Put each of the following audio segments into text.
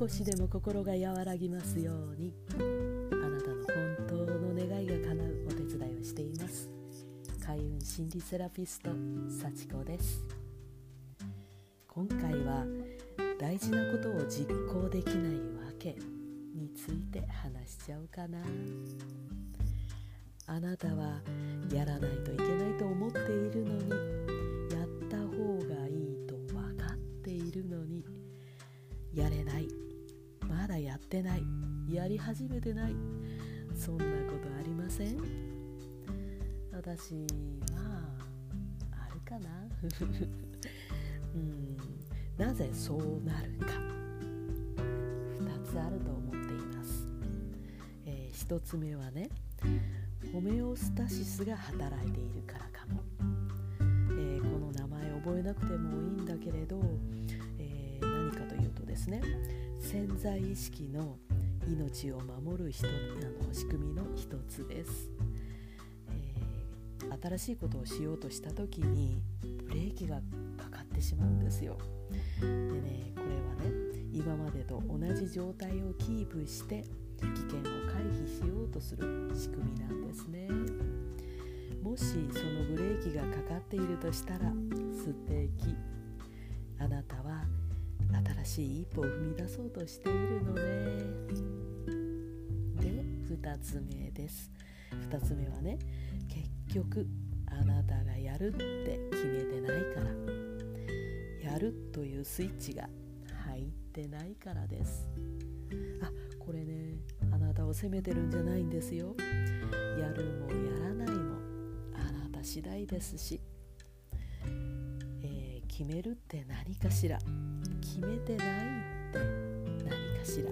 少しでも心が和らぎますように。あなたの本当の願いが叶うお手伝いをしています。開運心理セラピスト幸子です。今回は大事なことを実行できないわけについて話しちゃうかな。あなたはやらないといけないと思っているのやり始めてない。そんなことありません。私まああるかな。うん。なぜそうなるか。2つあると思っています、えー、1つ目はねホメオスタシスが働いているからかも、えー、この名前覚えなくてもいいんだけれど、えー、何かというとですね潜在意識の命を守る人あの仕組みの一つです、えー、新しいことをしようとした時にブレーキがかかってしまうんですよ。でねこれはね今までと同じ状態をキープして危険を回避しようとする仕組みなんですね。もしそのブレーキがかかっているとしたら素敵あなたは新しい一歩を踏み出そうとしているのね。で2つ目です。2つ目はね結局あなたがやるって決めてないから。やるというスイッチが入ってないからです。あこれねあなたを責めてるんじゃないんですよ。やるもやらないもあなた次第ですし、え、決めるって何かしら。決めてないって。何かしら。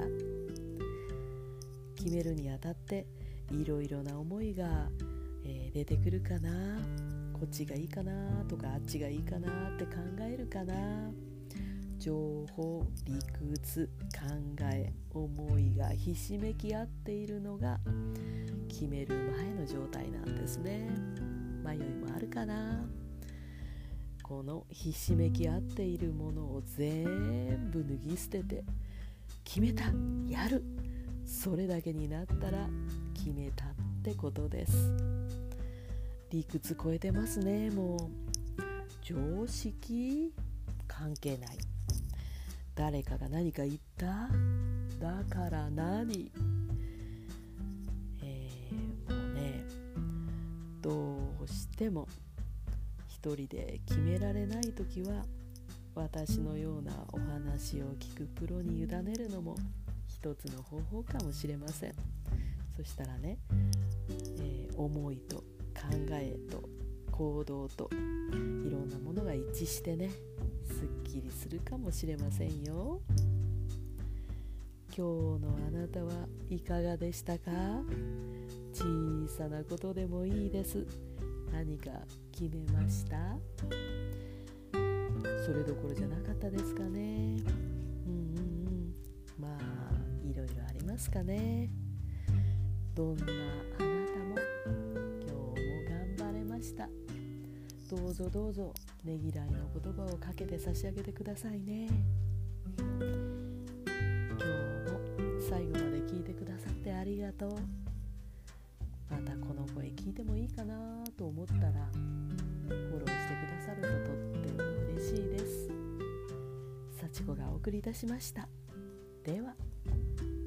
決めるにあたっていろいろな思いが、えー、出てくるかな。こっちがいいかなとかあっちがいいかなって考えるかな。情報理屈考え思いがひしめき合っているのが決める前の状態なんですね。迷いもあるかな。このひしめき合っているものを全部脱ぎ捨てて決めた。やる。それだけになったら決めたってことです。理屈超えてますねもう。常識関係ない。誰かが何か言った？だから何？えー、もうねどうしても一人で決められない時は私のようなお話を聞くプロに委ねるのも一つの方法かもしれません。そしたらね、えー、思いと考えと行動といろんなものが一致してねすっきりするかもしれませんよ。今日のあなたはいかがでしたか？小さなことでもいいです。何か決めました？それどころじゃなかったですかね。うんうんうん。まあいろいろありますかね。どんなあなたも今日も頑張れました。どうぞどうぞねぎらいの言葉をかけて差し上げてくださいね。今日も最後まで聞いてくださってありがとう。またこの声聞いてもいいかなと思ったらフォローしてくださるととっても嬉しいです幸子がお送りいたしましたでは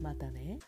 またね。